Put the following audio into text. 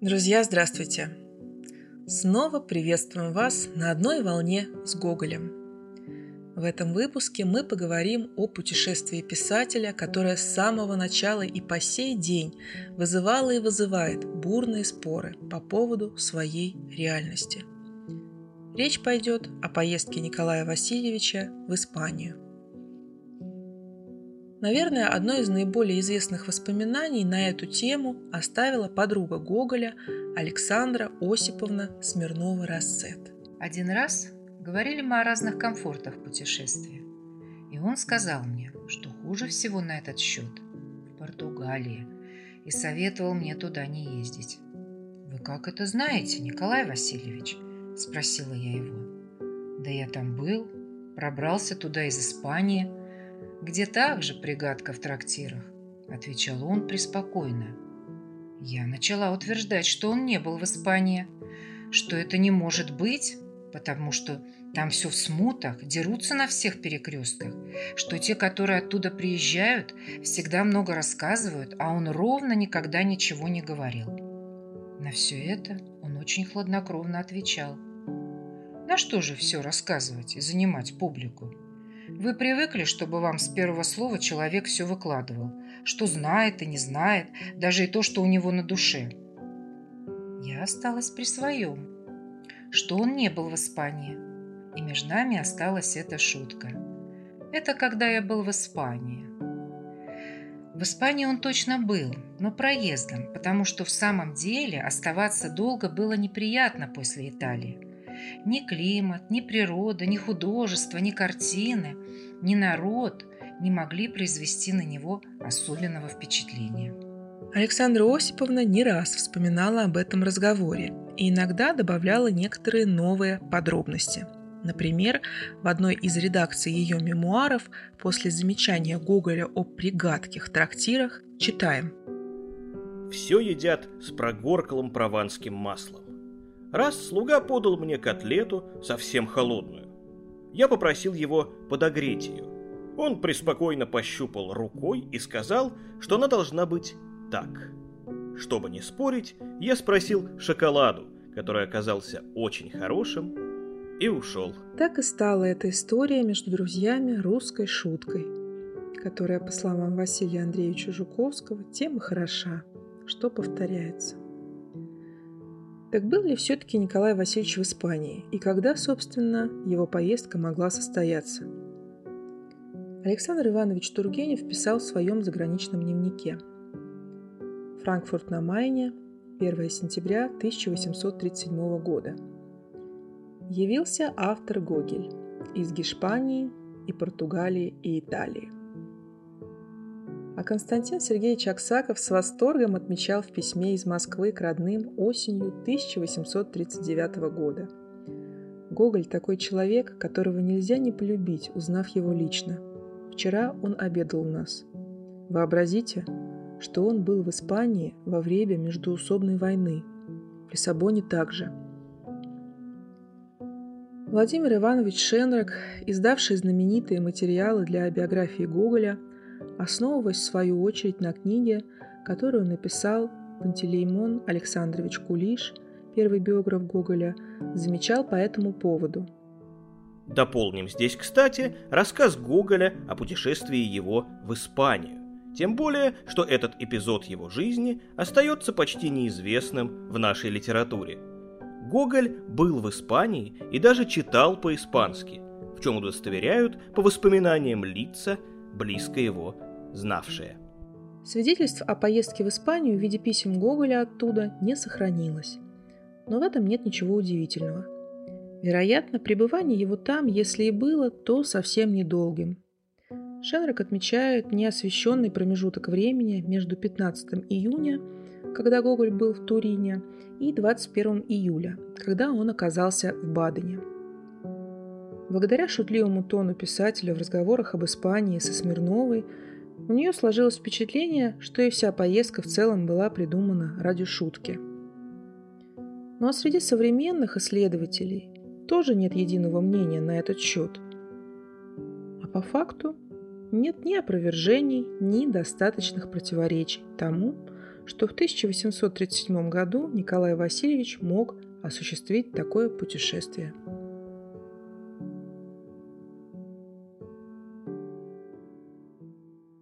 Друзья, здравствуйте! Снова приветствуем вас на одной волне с Гоголем. В этом выпуске мы поговорим о путешествии писателя, которое с самого начала и по сей день вызывало и вызывает бурные споры по поводу своей реальности. Речь пойдет о поездке Николая Васильевича в Испанию. Наверное, одно из наиболее известных воспоминаний на эту тему оставила подруга Гоголя Александра Осиповна Смирнова-Рассет. Один раз говорили мы о разных комфортах путешествия. И он сказал мне, что хуже всего на этот счет в Португалии, и советовал мне туда не ездить. «Вы как это знаете, Николай Васильевич?» – спросила я его. «Да я там был, пробрался туда из Испании – где также пригадка в трактирах», — отвечал он преспокойно. Я начала утверждать, что он не был в Испании, что это не может быть, потому что там все в смутах, дерутся на всех перекрестках, что те, которые оттуда приезжают, всегда много рассказывают, а он ровно никогда ничего не говорил. На все это он очень хладнокровно отвечал. На что же все рассказывать и занимать публику? Вы привыкли, чтобы вам с первого слова человек все выкладывал, что знает и не знает, даже и то, что у него на душе. Я осталась при своем, что он не был в Испании, и между нами осталась эта шутка. Это когда я был в Испании. В Испании он точно был, но проездом, потому что в самом деле оставаться долго было неприятно после Италии. Ни климат, ни природа, ни художество, ни картины, ни народ не могли произвести на него особенного впечатления. Александра Осиповна не раз вспоминала об этом разговоре и иногда добавляла некоторые новые подробности. Например, в одной из редакций ее мемуаров после замечания Гоголя о пригадких трактирах читаем. «Все едят с прогорклым прованским маслом. Раз слуга подал мне котлету, совсем холодную. Я попросил его подогреть ее. Он преспокойно пощупал рукой и сказал, что она должна быть так. Чтобы не спорить, я спросил шоколаду, который оказался очень хорошим, и ушел. Так и стала эта история между друзьями русской шуткой, которая, по словам Василия Андреевича Жуковского, тем и хороша, что повторяется. Так был ли все-таки Николай Васильевич в Испании? И когда, собственно, его поездка могла состояться? Александр Иванович Тургенев писал в своем заграничном дневнике. Франкфурт на Майне, 1 сентября 1837 года. Явился автор Гогель из Гешпании и Португалии и Италии. А Константин Сергеевич Аксаков с восторгом отмечал в письме из Москвы к родным осенью 1839 года. Гоголь такой человек, которого нельзя не полюбить, узнав его лично. Вчера он обедал у нас. Вообразите, что он был в Испании во время междуусобной войны. В Лиссабоне также. Владимир Иванович Шенрак, издавший знаменитые материалы для биографии Гоголя – основываясь в свою очередь на книге, которую написал Пантелеймон Александрович Кулиш, первый биограф Гоголя, замечал по этому поводу. Дополним здесь, кстати, рассказ Гоголя о путешествии его в Испанию. Тем более, что этот эпизод его жизни остается почти неизвестным в нашей литературе. Гоголь был в Испании и даже читал по-испански, в чем удостоверяют по воспоминаниям лица, близко его знавшие. Свидетельств о поездке в Испанию в виде писем Гоголя оттуда не сохранилось. Но в этом нет ничего удивительного. Вероятно, пребывание его там, если и было, то совсем недолгим. Шенрак отмечает неосвещенный промежуток времени между 15 июня, когда Гоголь был в Турине, и 21 июля, когда он оказался в Бадене. Благодаря шутливому тону писателя в разговорах об Испании со Смирновой – у нее сложилось впечатление, что и вся поездка в целом была придумана ради шутки. Ну а среди современных исследователей тоже нет единого мнения на этот счет. А по факту нет ни опровержений, ни достаточных противоречий тому, что в 1837 году Николай Васильевич мог осуществить такое путешествие.